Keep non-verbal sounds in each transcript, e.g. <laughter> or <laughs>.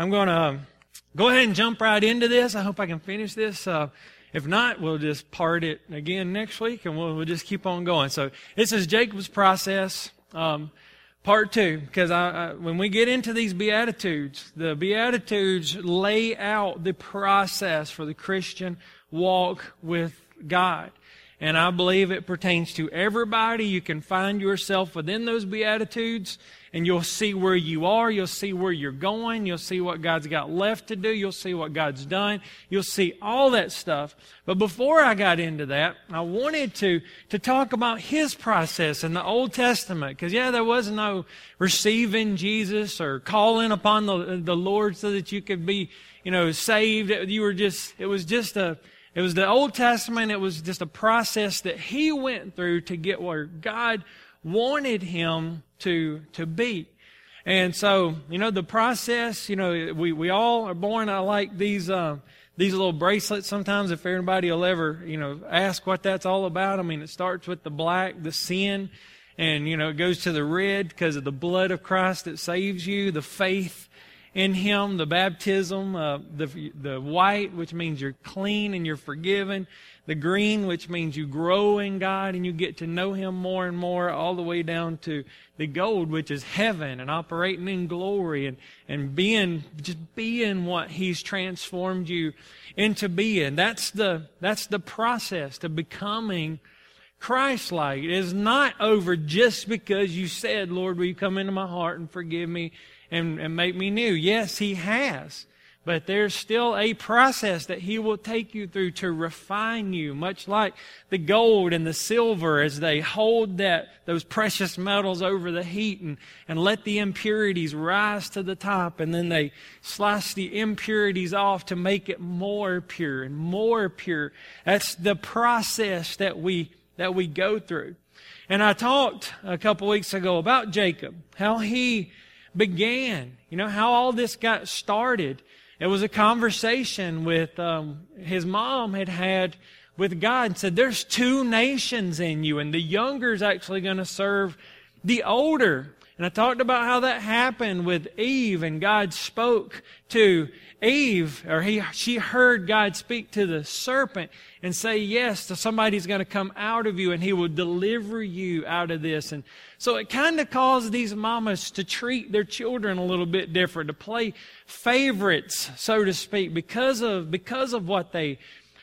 I'm going to go ahead and jump right into this. I hope I can finish this. Uh, if not, we'll just part it again next week and we'll, we'll just keep on going. So this is Jacob's process. Um, part two, because I, I, when we get into these Beatitudes, the Beatitudes lay out the process for the Christian walk with God. And I believe it pertains to everybody. You can find yourself within those Beatitudes and you'll see where you are. You'll see where you're going. You'll see what God's got left to do. You'll see what God's done. You'll see all that stuff. But before I got into that, I wanted to, to talk about His process in the Old Testament. Cause yeah, there was no receiving Jesus or calling upon the, the Lord so that you could be, you know, saved. You were just, it was just a, it was the Old Testament. It was just a process that he went through to get where God wanted him to, to be. And so, you know, the process, you know, we, we all are born. I like these, uh, these little bracelets sometimes if anybody will ever, you know, ask what that's all about. I mean, it starts with the black, the sin, and, you know, it goes to the red because of the blood of Christ that saves you, the faith in Him, the baptism, uh, the, the white, which means you're clean and you're forgiven, the green, which means you grow in God and you get to know Him more and more, all the way down to the gold, which is heaven and operating in glory and, and being, just being what He's transformed you into being. That's the, that's the process to becoming Christ-like. It is not over just because you said, Lord, will you come into my heart and forgive me and, and make me new. Yes, He has. But there's still a process that He will take you through to refine you, much like the gold and the silver as they hold that, those precious metals over the heat and, and let the impurities rise to the top and then they slice the impurities off to make it more pure and more pure. That's the process that we, that we go through. And I talked a couple weeks ago about Jacob, how he began. You know, how all this got started. It was a conversation with um, his mom had had with God and said, There's two nations in you, and the younger is actually going to serve the older. And I talked about how that happened with Eve, and God spoke to Eve, or he, she heard God speak to the serpent and say yes to somebody's going to come out of you and he will deliver you out of this. And so it kind of caused these mamas to treat their children a little bit different, to play favorites, so to speak, because of, because of what they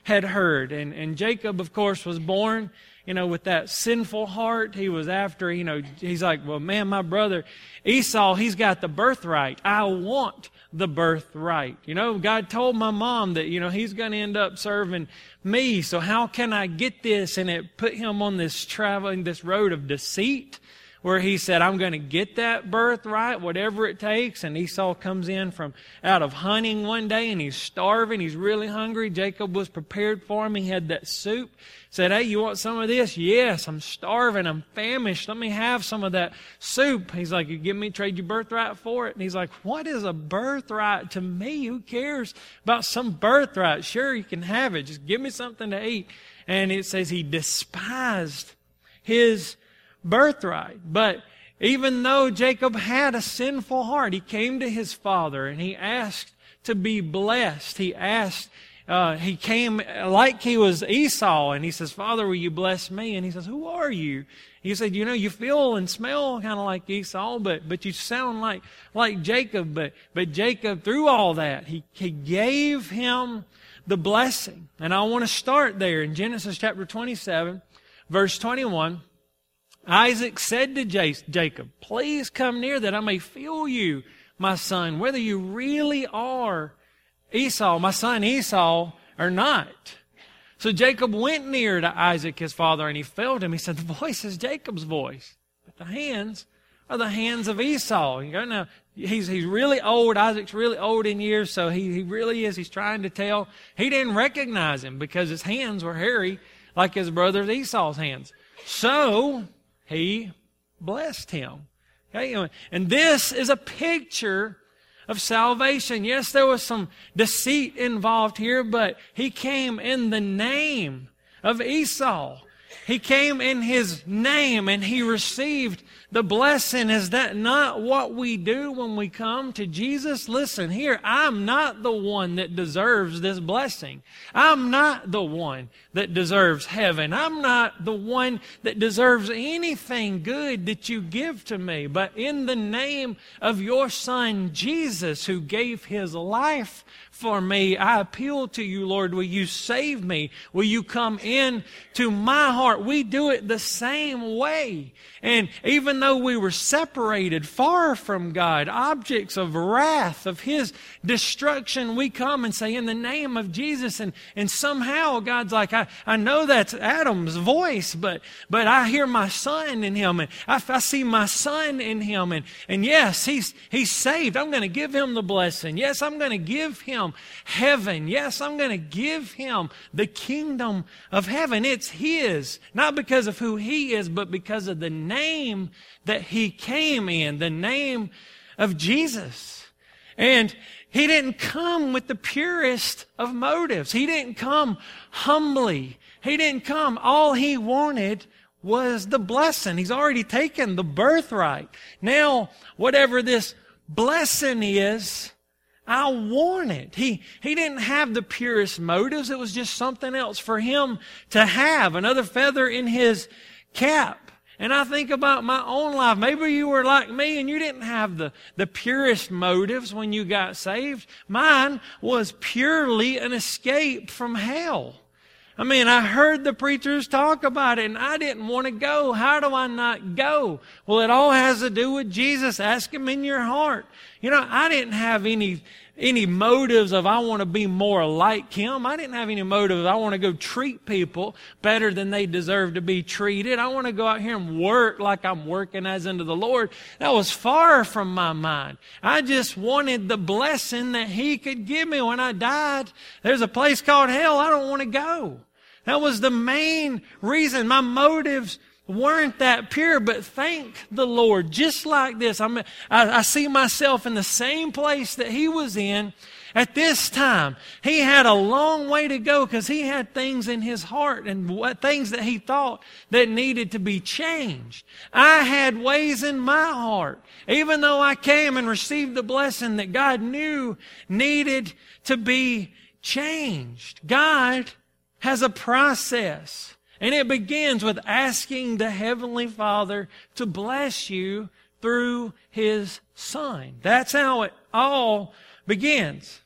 had heard. And, and Jacob, of course, was born you know, with that sinful heart. He was after, you know, he's like, well, man, my brother Esau, he's got the birthright. I want the birthright. You know, God told my mom that, you know, he's going to end up serving me. So how can I get this? And it put him on this traveling, this road of deceit where he said, I'm going to get that birthright, whatever it takes. And Esau comes in from out of hunting one day and he's starving. He's really hungry. Jacob was prepared for him. He had that soup. Said, Hey, you want some of this? Yes, I'm starving. I'm famished. Let me have some of that soup. He's like, You give me, trade your birthright for it. And he's like, What is a birthright to me? Who cares about some birthright? Sure, you can have it. Just give me something to eat. And it says he despised his birthright. But even though Jacob had a sinful heart, he came to his father and he asked to be blessed. He asked, uh, he came like he was Esau and he says, Father, will you bless me? And he says, Who are you? He said, You know, you feel and smell kind of like Esau, but, but you sound like, like Jacob. But, but Jacob, through all that, he, he gave him the blessing. And I want to start there in Genesis chapter 27, verse 21. Isaac said to Jacob, Please come near that I may feel you, my son, whether you really are Esau, my son Esau, or not. So Jacob went near to Isaac, his father, and he felt him. He said, The voice is Jacob's voice, but the hands are the hands of Esau. You go, now, he's, he's really old. Isaac's really old in years, so he, he really is. He's trying to tell. He didn't recognize him because his hands were hairy like his brother Esau's hands. So he blessed him. Okay? And this is a picture of salvation. Yes, there was some deceit involved here, but he came in the name of Esau. He came in his name and he received the blessing. Is that not what we do when we come to Jesus? Listen here, I'm not the one that deserves this blessing. I'm not the one that deserves heaven. I'm not the one that deserves anything good that you give to me. But in the name of your son Jesus, who gave his life for me. I appeal to you, Lord. Will you save me? Will you come in to my heart? We do it the same way. And even though we were separated, far from God, objects of wrath, of His destruction, we come and say, in the name of Jesus. And, and somehow God's like, I, I know that's Adam's voice, but, but I hear my son in him and I, I see my son in him. And, and yes, he's, he's saved. I'm going to give him the blessing. Yes, I'm going to give him heaven. Yes, I'm going to give him the kingdom of heaven. It's his, not because of who he is, but because of the name that he came in, the name of Jesus. And he didn't come with the purest of motives. He didn't come humbly. He didn't come. All he wanted was the blessing. He's already taken the birthright. Now, whatever this blessing is, I want it. He, he didn't have the purest motives. It was just something else for him to have, another feather in his cap. And I think about my own life. Maybe you were like me and you didn't have the, the purest motives when you got saved. Mine was purely an escape from hell. I mean, I heard the preachers talk about it and I didn't want to go. How do I not go? Well, it all has to do with Jesus. Ask Him in your heart. You know, I didn't have any, any motives of I want to be more like him. I didn't have any motives. I want to go treat people better than they deserve to be treated. I want to go out here and work like I'm working as unto the Lord. That was far from my mind. I just wanted the blessing that he could give me when I died. There's a place called hell. I don't want to go. That was the main reason. My motives weren't that pure, but thank the Lord. Just like this, I'm, I, I see myself in the same place that he was in at this time. He had a long way to go because he had things in his heart and what, things that he thought that needed to be changed. I had ways in my heart, even though I came and received the blessing that God knew needed to be changed. God has a process. And it begins with asking the Heavenly Father to bless you through His Son. That's how it all begins.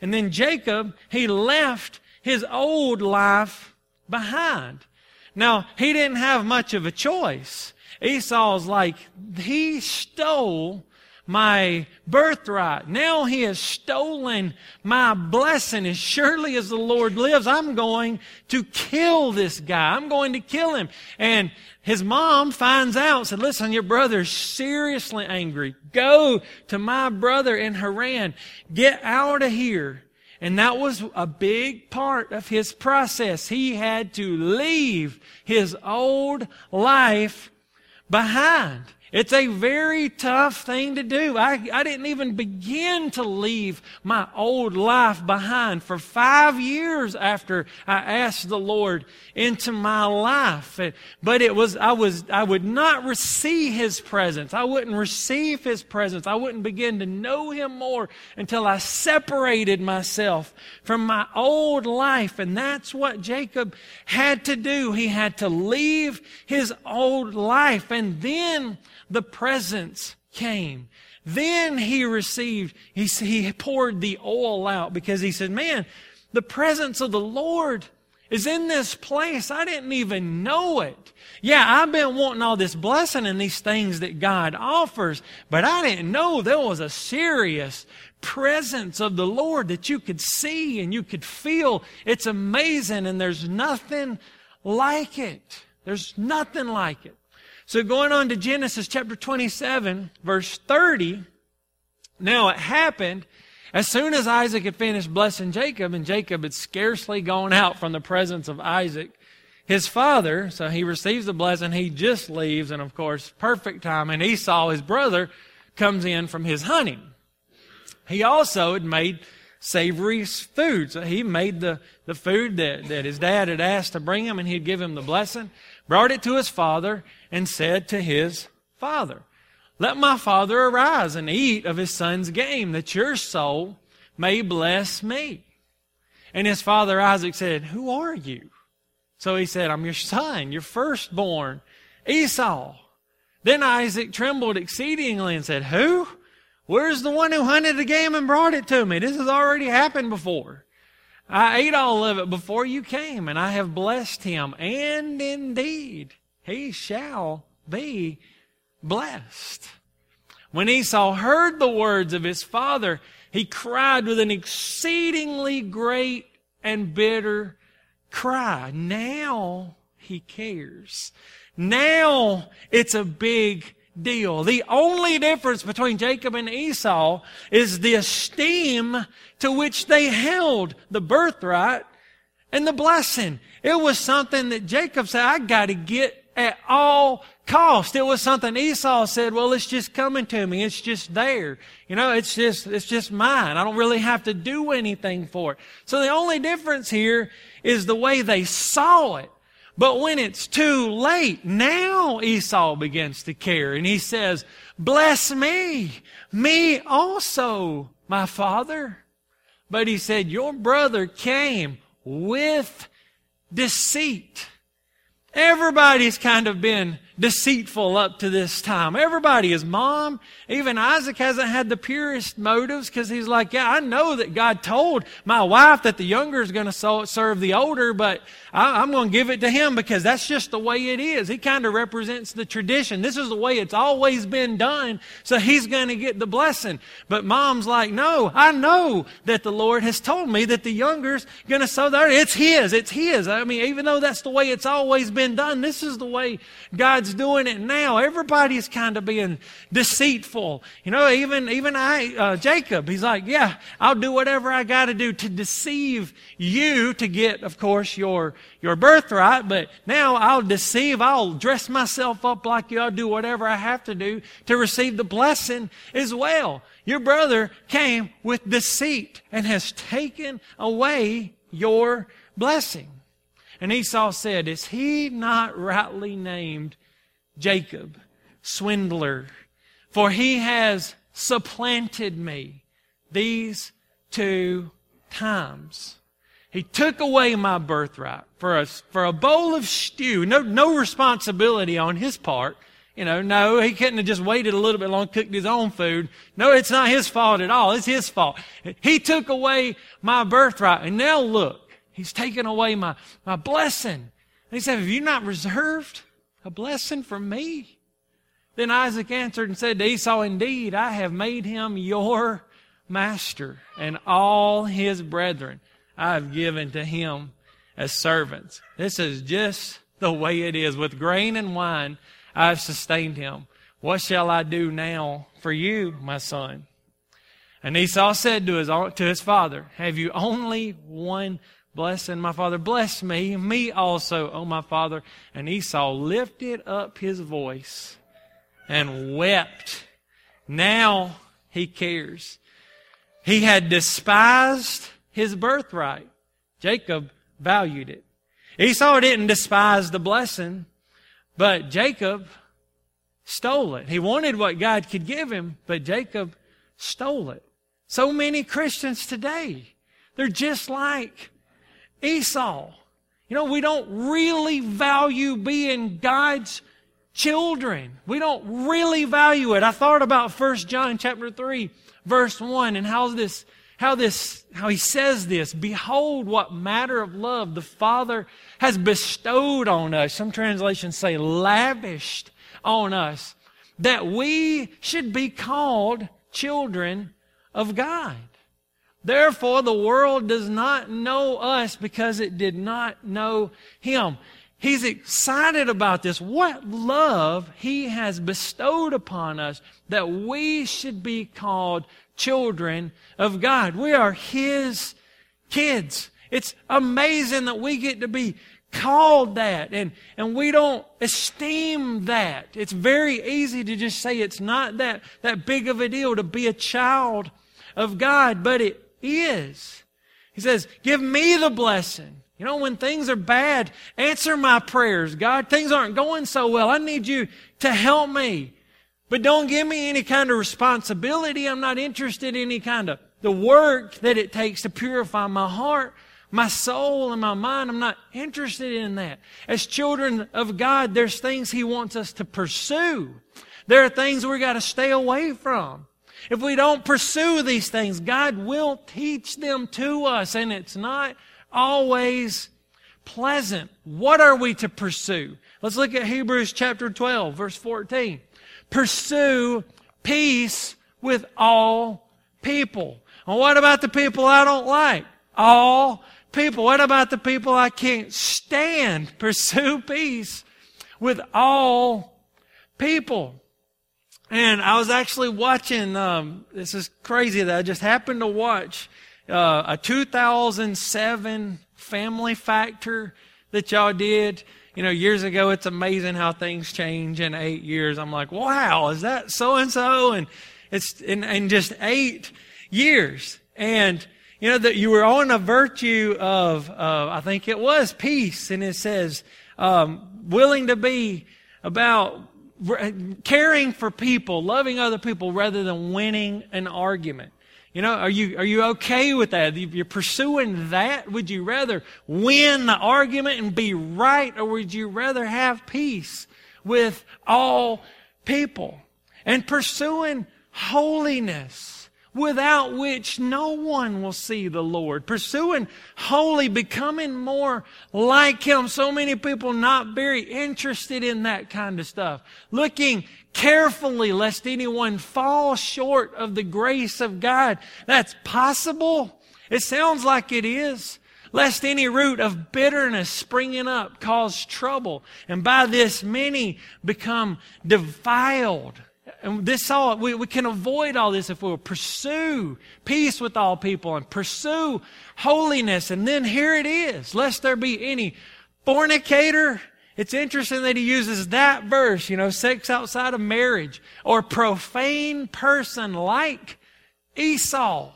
And then Jacob, he left his old life behind. Now, he didn't have much of a choice. Esau's like, he stole my birthright. Now he has stolen my blessing. As surely as the Lord lives, I'm going to kill this guy. I'm going to kill him. And his mom finds out, said, listen, your brother's seriously angry. Go to my brother in Haran. Get out of here. And that was a big part of his process. He had to leave his old life behind. It's a very tough thing to do. I, I didn't even begin to leave my old life behind for five years after I asked the Lord into my life. But it was, I was, I would not receive His presence. I wouldn't receive His presence. I wouldn't begin to know Him more until I separated myself from my old life. And that's what Jacob had to do. He had to leave his old life. And then the presence came. Then he received, he, he poured the oil out because he said, man, the presence of the Lord is in this place. I didn't even know it. Yeah, I've been wanting all this blessing and these things that God offers, but I didn't know there was a serious presence of the Lord that you could see and you could feel. It's amazing and there's nothing like it. There's nothing like it. So going on to Genesis chapter 27, verse 30. Now it happened as soon as Isaac had finished blessing Jacob, and Jacob had scarcely gone out from the presence of Isaac, his father, so he receives the blessing, he just leaves, and of course, perfect time, and Esau, his brother, comes in from his hunting. He also had made savory food. So he made the, the food that, that his dad had asked to bring him, and he'd give him the blessing, brought it to his father, and said to his father. Let my father arise and eat of his son's game, that your soul may bless me. And his father Isaac said, Who are you? So he said, I'm your son, your firstborn, Esau. Then Isaac trembled exceedingly and said, Who? Where's the one who hunted the game and brought it to me? This has already happened before. I ate all of it before you came, and I have blessed him, and indeed he shall be blessed. When Esau heard the words of his father, he cried with an exceedingly great and bitter cry. Now he cares. Now it's a big deal. The only difference between Jacob and Esau is the esteem to which they held the birthright and the blessing. It was something that Jacob said, I got to get at all cost. It was something Esau said, well, it's just coming to me. It's just there. You know, it's just, it's just mine. I don't really have to do anything for it. So the only difference here is the way they saw it. But when it's too late, now Esau begins to care and he says, bless me, me also, my father. But he said, your brother came with deceit. Everybody's kind of been deceitful up to this time. Everybody is mom. Even Isaac hasn't had the purest motives because he's like, yeah, I know that God told my wife that the younger is going to serve the older, but I, am going to give it to him because that's just the way it is. He kind of represents the tradition. This is the way it's always been done. So he's going to get the blessing. But mom's like, no, I know that the Lord has told me that the younger's going to sow the older. It's his. It's his. I mean, even though that's the way it's always been done, this is the way God's doing it now. Everybody's kind of being deceitful. You know, even, even I, uh, Jacob, he's like, yeah, I'll do whatever I got to do to deceive you to get, of course, your your birthright, but now I'll deceive, I'll dress myself up like you, I'll do whatever I have to do to receive the blessing as well. Your brother came with deceit and has taken away your blessing. And Esau said, Is he not rightly named Jacob, swindler? For he has supplanted me these two times. He took away my birthright for a, for a bowl of stew. No, no responsibility on his part. You know, no, he couldn't have just waited a little bit long, cooked his own food. No, it's not his fault at all. It's his fault. He took away my birthright. And now look, he's taken away my, my blessing. And he said, have you not reserved a blessing for me? Then Isaac answered and said to Esau, indeed, I have made him your master and all his brethren I have given to him as servants. This is just the way it is. With grain and wine, I have sustained him. What shall I do now for you, my son? And Esau said to his, to his father, Have you only one blessing, my father? Bless me, me also, O my father. And Esau lifted up his voice and wept. Now he cares. He had despised his birthright. Jacob valued it. Esau didn't despise the blessing, but Jacob stole it. He wanted what God could give him, but Jacob stole it. So many Christians today, they're just like Esau. You know, we don't really value being God's children. We don't really value it. I thought about 1 John chapter 3 verse 1 and how this how this, how he says this, behold what matter of love the Father has bestowed on us. Some translations say lavished on us that we should be called children of God. Therefore, the world does not know us because it did not know Him. He's excited about this. What love He has bestowed upon us that we should be called children of God. We are His kids. It's amazing that we get to be called that and, and we don't esteem that. It's very easy to just say it's not that, that big of a deal to be a child of God, but it is. He says, give me the blessing. You know, when things are bad, answer my prayers. God, things aren't going so well. I need you to help me. But don't give me any kind of responsibility. I'm not interested in any kind of the work that it takes to purify my heart, my soul, and my mind. I'm not interested in that. As children of God, there's things He wants us to pursue. There are things we got to stay away from. If we don't pursue these things, God will teach them to us, and it's not always pleasant. What are we to pursue? Let's look at Hebrews chapter 12, verse 14. Pursue peace with all people. Well, what about the people I don't like? All people. What about the people I can't stand? <laughs> Pursue peace with all people. And I was actually watching, um, this is crazy that I just happened to watch uh, a 2007 Family Factor that y'all did. You know, years ago, it's amazing how things change in eight years. I'm like, wow, is that so and so? And it's in, in just eight years. And, you know, that you were on a virtue of, uh, I think it was peace. And it says, um, willing to be about Uh, caring for people, loving other people rather than winning an argument. You know, are you, are you okay with that? You're pursuing that, would you rather win the argument and be right, or would you rather have peace with all people? And pursuing holiness without which no one will see the Lord. Pursuing holy, becoming more like Him. So many people not very interested in that kind of stuff. Looking carefully lest anyone fall short of the grace of God. That's possible. It sounds like it is. Lest any root of bitterness springing up cause trouble, and by this many become defiled. And this all, we, we can avoid all this if we will pursue peace with all people and pursue holiness. And then here it is, lest there be any fornicator. It's interesting that he uses that verse, you know, sex outside of marriage or profane person like Esau,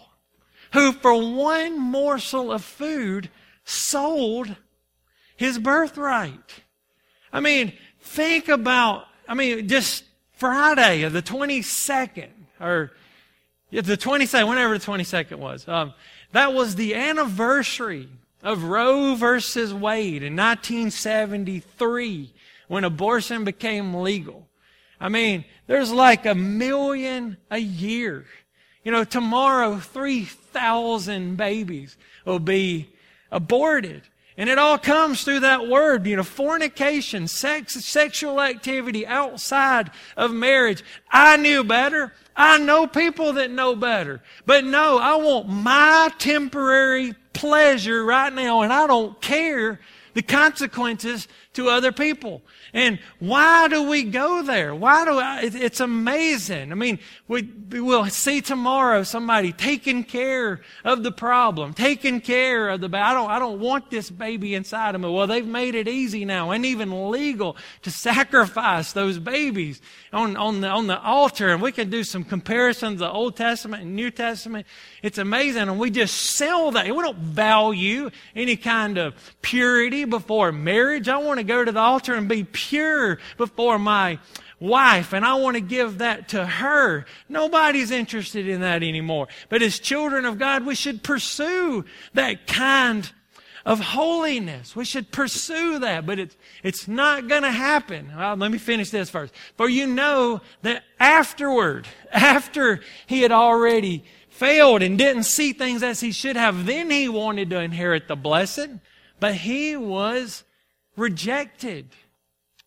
who for one morsel of food sold his birthright. I mean, think about, I mean, just Friday of the 22nd, or the 22nd, whenever the 22nd was. Um, that was the anniversary of Roe versus Wade in 1973 when abortion became legal. I mean, there's like a million a year. You know, tomorrow 3,000 babies will be aborted. And it all comes through that word, you know, fornication, sex, sexual activity outside of marriage. I knew better. I know people that know better. But no, I want my temporary pleasure right now and I don't care the consequences to other people. And why do we go there? Why do I, it's amazing. I mean, we, we will see tomorrow somebody taking care of the problem, taking care of the, I don't, I don't want this baby inside of me. Well, they've made it easy now and even legal to sacrifice those babies on, on the, on the altar. And we can do some comparisons of the Old Testament and New Testament. It's amazing. And we just sell that. We don't value any kind of purity before marriage. I want to go to the altar and be pure before my wife and I want to give that to her. Nobody's interested in that anymore. But as children of God, we should pursue that kind of holiness. We should pursue that, but it's, it's not going to happen. Well, let me finish this first. For you know that afterward, <laughs> after he had already failed and didn't see things as he should have, then he wanted to inherit the blessed, but he was rejected.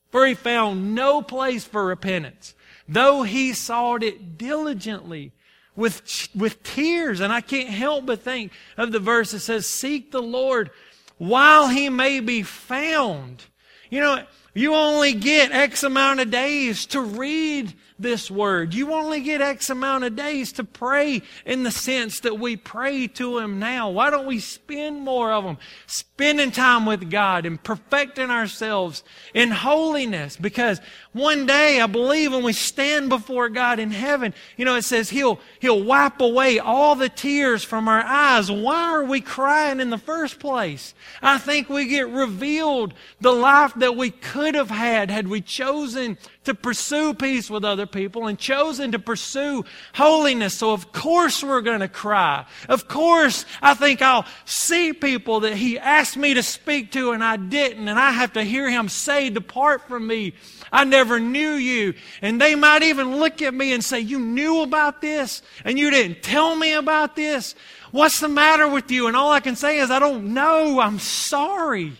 For he found no place for repentance, though he sought it diligently with, with tears. And I can't help but think of the verse that says, Seek the Lord while he may be found. You know, you only get X amount of days to read this word. You only get X amount of days to pray in the sense that we pray to Him now. Why don't we spend more of them spending time with God and perfecting ourselves in holiness? Because one day, I believe when we stand before God in heaven, you know, it says He'll, He'll wipe away all the tears from our eyes. Why are we crying in the first place? I think we get revealed the life that we could have had had we chosen to pursue peace with other people and chosen to pursue holiness. So of course we're going to cry. Of course I think I'll see people that he asked me to speak to and I didn't and I have to hear him say, depart from me. I never knew you. And they might even look at me and say, you knew about this and you didn't tell me about this. What's the matter with you? And all I can say is, I don't know. I'm sorry.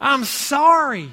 I'm sorry.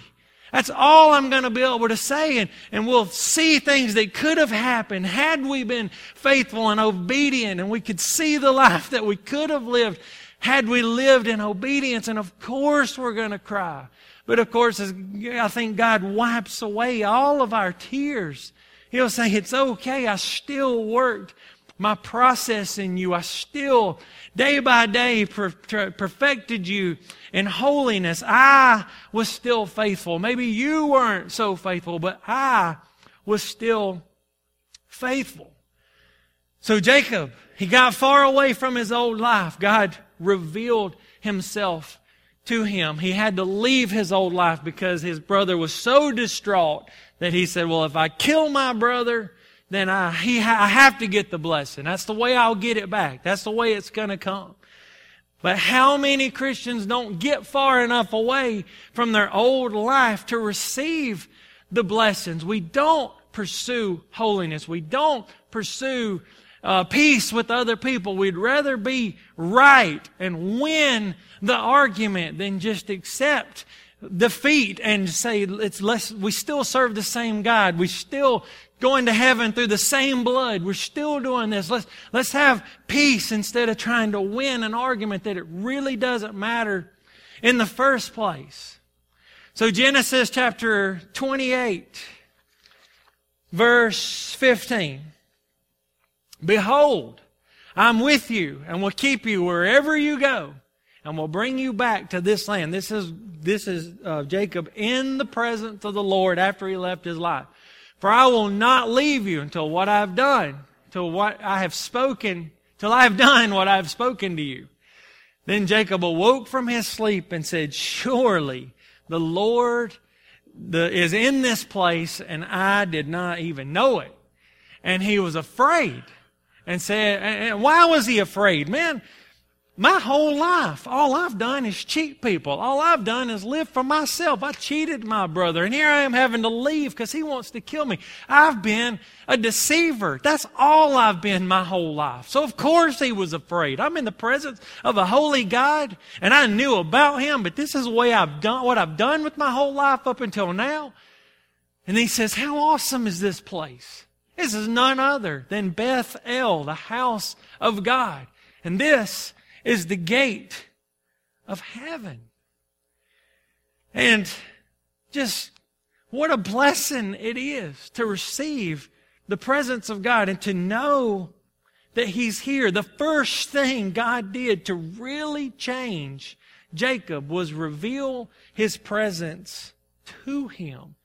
That's all I'm going to be able to say. And, and we'll see things that could have happened had we been faithful and obedient. And we could see the <laughs> life that we could have lived had we lived in obedience. And of course, we're going to cry. But of course, I think God wipes away all of our tears. He'll say, It's okay. I still worked my process in you. I still, day by day, perfected you in holiness. I was still faithful. Maybe you weren't so faithful, but I was still faithful. So Jacob, he got far away from his old life. God revealed himself to him. He had to leave his old life because his brother was so distraught that he said, well, if I kill my brother, then I, he, I have to get the blessing. That's the way I'll get it back. That's the way it's going to come. But how many Christians don't get far enough away from their old life to receive the blessings? We don't pursue holiness. We don't pursue uh, peace with other people. We'd rather be right and win the argument than just accept defeat and say it's less we still serve the same God. We still going to heaven through the same blood. We're still doing this. Let's let's have peace instead of trying to win an argument that it really doesn't matter in the first place. So Genesis chapter 28 verse 15 Behold, I'm with you and will keep you wherever you go and will bring you back to this land. This is, this is uh, Jacob in the presence of the Lord after he left his life. For I will not leave you until what I've done, till what I have spoken, till I have <laughs> done what I have spoken to you. Then Jacob awoke from his sleep and said, Surely the Lord the, is in this place, and I did not even know it. And he was afraid and said, and why was he afraid? Man, my whole life, all I've done is cheat people. All I've done is live for myself. I cheated my brother, and here I am having to leave because he wants to kill me. I've been a deceiver. That's all I've been my whole life. So of course he was afraid. I'm in the presence of a holy God, and I knew about him, but this is the way I've done what I've done with my whole life up until now. And he says, How awesome is this place? This is none other than Beth El, the house of God. And this is the gate of heaven. And just what a blessing it is to receive the presence of God and to know that He's here. The first thing God did to really change Jacob was reveal His presence to him.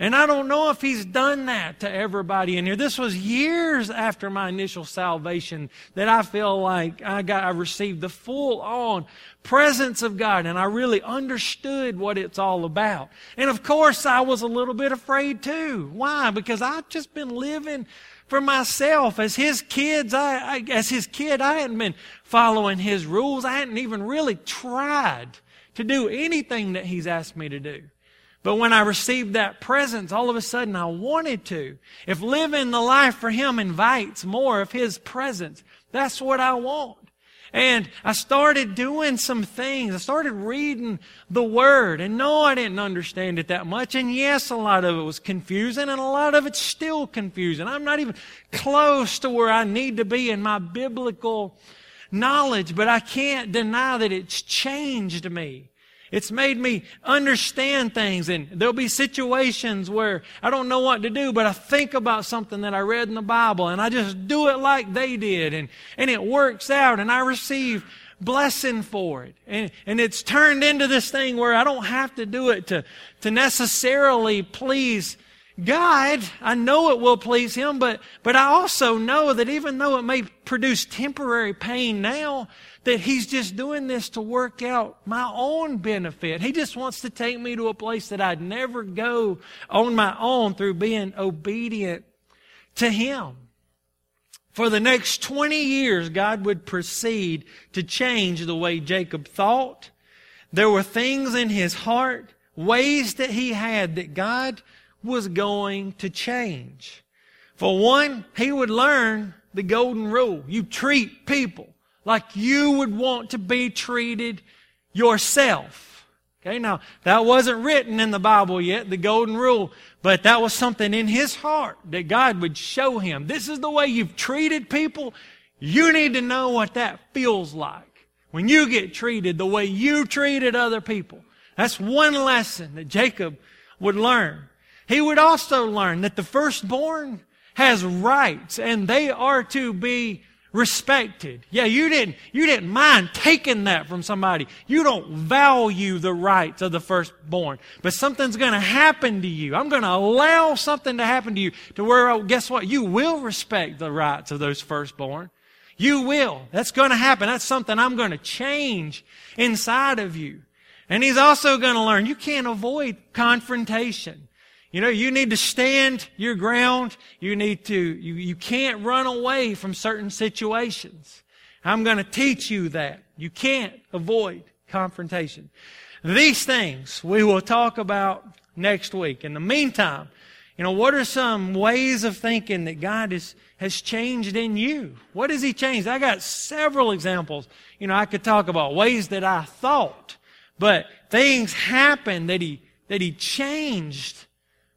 And I don't know if he's done that to everybody in here. This was years after my initial salvation that I feel like I got, I received the full on presence of God and I really understood what it's all about. And of course I was a little bit afraid too. Why? Because I've just been living for myself as his kids. I, I as his kid, I hadn't been following his rules. I hadn't even really tried to do anything that he's asked me to do. But when I received that presence, all of a sudden I wanted to. If living the life for Him invites more of His presence, that's what I want. And I started doing some things. I started reading the Word. And no, I didn't understand it that much. And yes, a lot of it was confusing and a lot of it's still confusing. I'm not even close to where I need to be in my biblical knowledge, but I can't deny that it's changed me. It's made me understand things and there'll be situations where I don't know what to do, but I think about something that I read in the Bible and I just do it like they did and, and it works out and I receive blessing for it. And, and it's turned into this thing where I don't have to do it to, to necessarily please God, I know it will please Him, but, but I also know that even though it may produce temporary pain now, that He's just doing this to work out my own benefit. He just wants to take me to a place that I'd never go on my own through being obedient to Him. For the next 20 years, God would proceed to change the way Jacob thought. There were things in his heart, ways that he had that God was going to change. For one, he would learn the golden rule. You treat people like you would want to be treated yourself. Okay, now that wasn't written in the Bible yet, the golden rule, but that was something in his heart that God would show him. This is the way you've treated people. You need to know what that feels like when you get treated the way you treated other people. That's one lesson that Jacob would learn. He would also learn that the firstborn has rights and they are to be respected. Yeah, you didn't, you didn't mind taking that from somebody. You don't value the rights of the firstborn. But something's going to happen to you. I'm going to allow something to happen to you to where, oh, guess what? You will respect the rights of those firstborn. You will. That's going to happen. That's something I'm going to change inside of you. And he's also going to learn you can't avoid confrontation. You know, you need to stand your ground. You need to, you, you can't run away from certain situations. I'm going to teach you that. You can't avoid confrontation. These things we will talk about next week. In the meantime, you know, what are some ways of thinking that God is, has changed in you? What has He changed? I got several examples. You know, I could talk about ways that I thought, but things happened that He, that He changed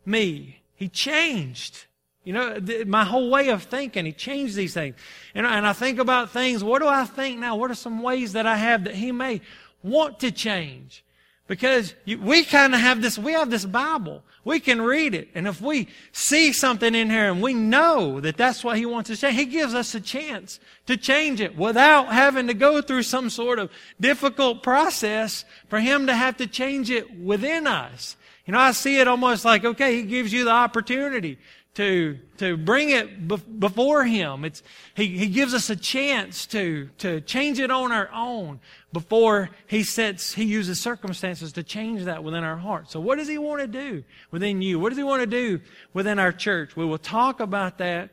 me. He changed. You know, th- my whole way of thinking, he changed these things. And, and I think about things, what do I think now? What are some ways that I have that he may want to change? Because you, we kind of have this, we have this Bible. We can read it. And if we see something in here and we know that that's what he wants to change, he gives us a chance to change it without having to go through some sort of difficult process for him to have to change it within us. You know, I see it almost like, okay, He gives you the opportunity to, to bring it before Him. It's, he, he gives us a chance to, to change it on our own before He sets, He uses circumstances to change that within our heart. So what does He want to do within you? What does He want to do within our church? We will talk about that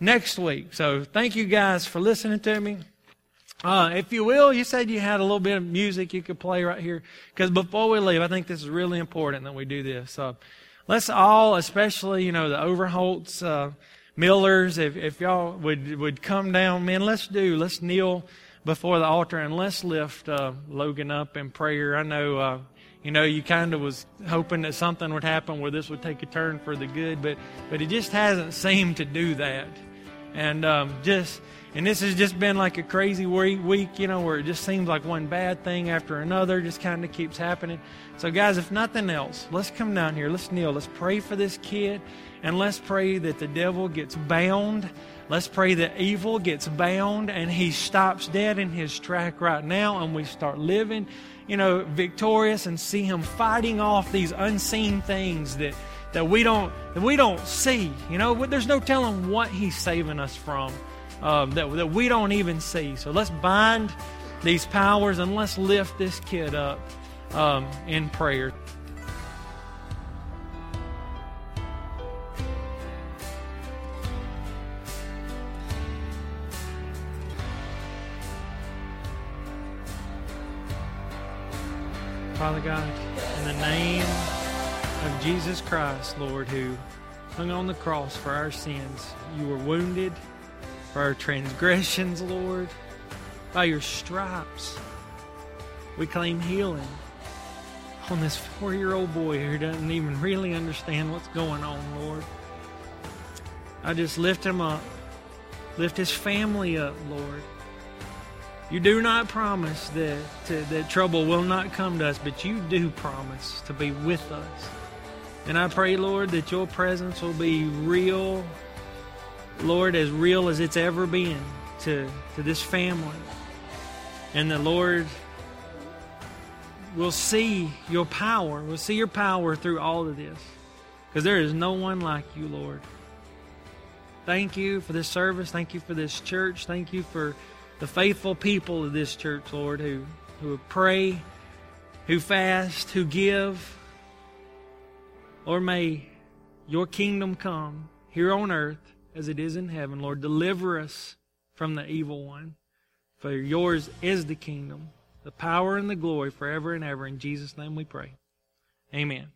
next week. So thank you guys for listening to me. Uh, if you will, you said you had a little bit of music you could play right here. Because before we leave, I think this is really important that we do this. So let's all, especially, you know, the Overholts, uh, Millers, if, if y'all would, would come down, man, let's do, let's kneel before the altar and let's lift uh, Logan up in prayer. I know, uh, you know, you kind of was hoping that something would happen where this would take a turn for the good, but, but it just hasn't seemed to do that. And um, just and this has just been like a crazy week, you know, where it just seems like one bad thing after another just kind of keeps happening. So, guys, if nothing else, let's come down here. Let's kneel. Let's pray for this kid. And let's pray that the devil gets bound. Let's pray that evil gets bound and he stops dead in his track right now and we start living, you know, victorious and see him fighting off these unseen things that, that we don't that we don't see. You know, there's no telling what he's saving us from um, that, that we don't even see. So let's bind these powers and let's lift this kid up um, in prayer. Father God, Jesus Christ, Lord, who hung on the cross for our sins, you were wounded for our transgressions, Lord. By your stripes, we claim healing on this four year old boy who doesn't even really understand what's going on, Lord. I just lift him up, lift his family up, Lord. You do not promise that, to, that trouble will not come to us, but you do promise to be with us. And I pray, Lord, that your presence will be real Lord, as real as it's ever been to, to this family. And the Lord will see your power. We'll see your power through all of this. Because there is no one like you, Lord. Thank you for this service. Thank you for this church. Thank you for the faithful people of this church, Lord, who, who pray, who fast, who give. Lord, may your kingdom come here on earth as it is in heaven. Lord, deliver us from the evil one. For yours is the kingdom, the power and the glory forever and ever. In Jesus' name we pray. Amen.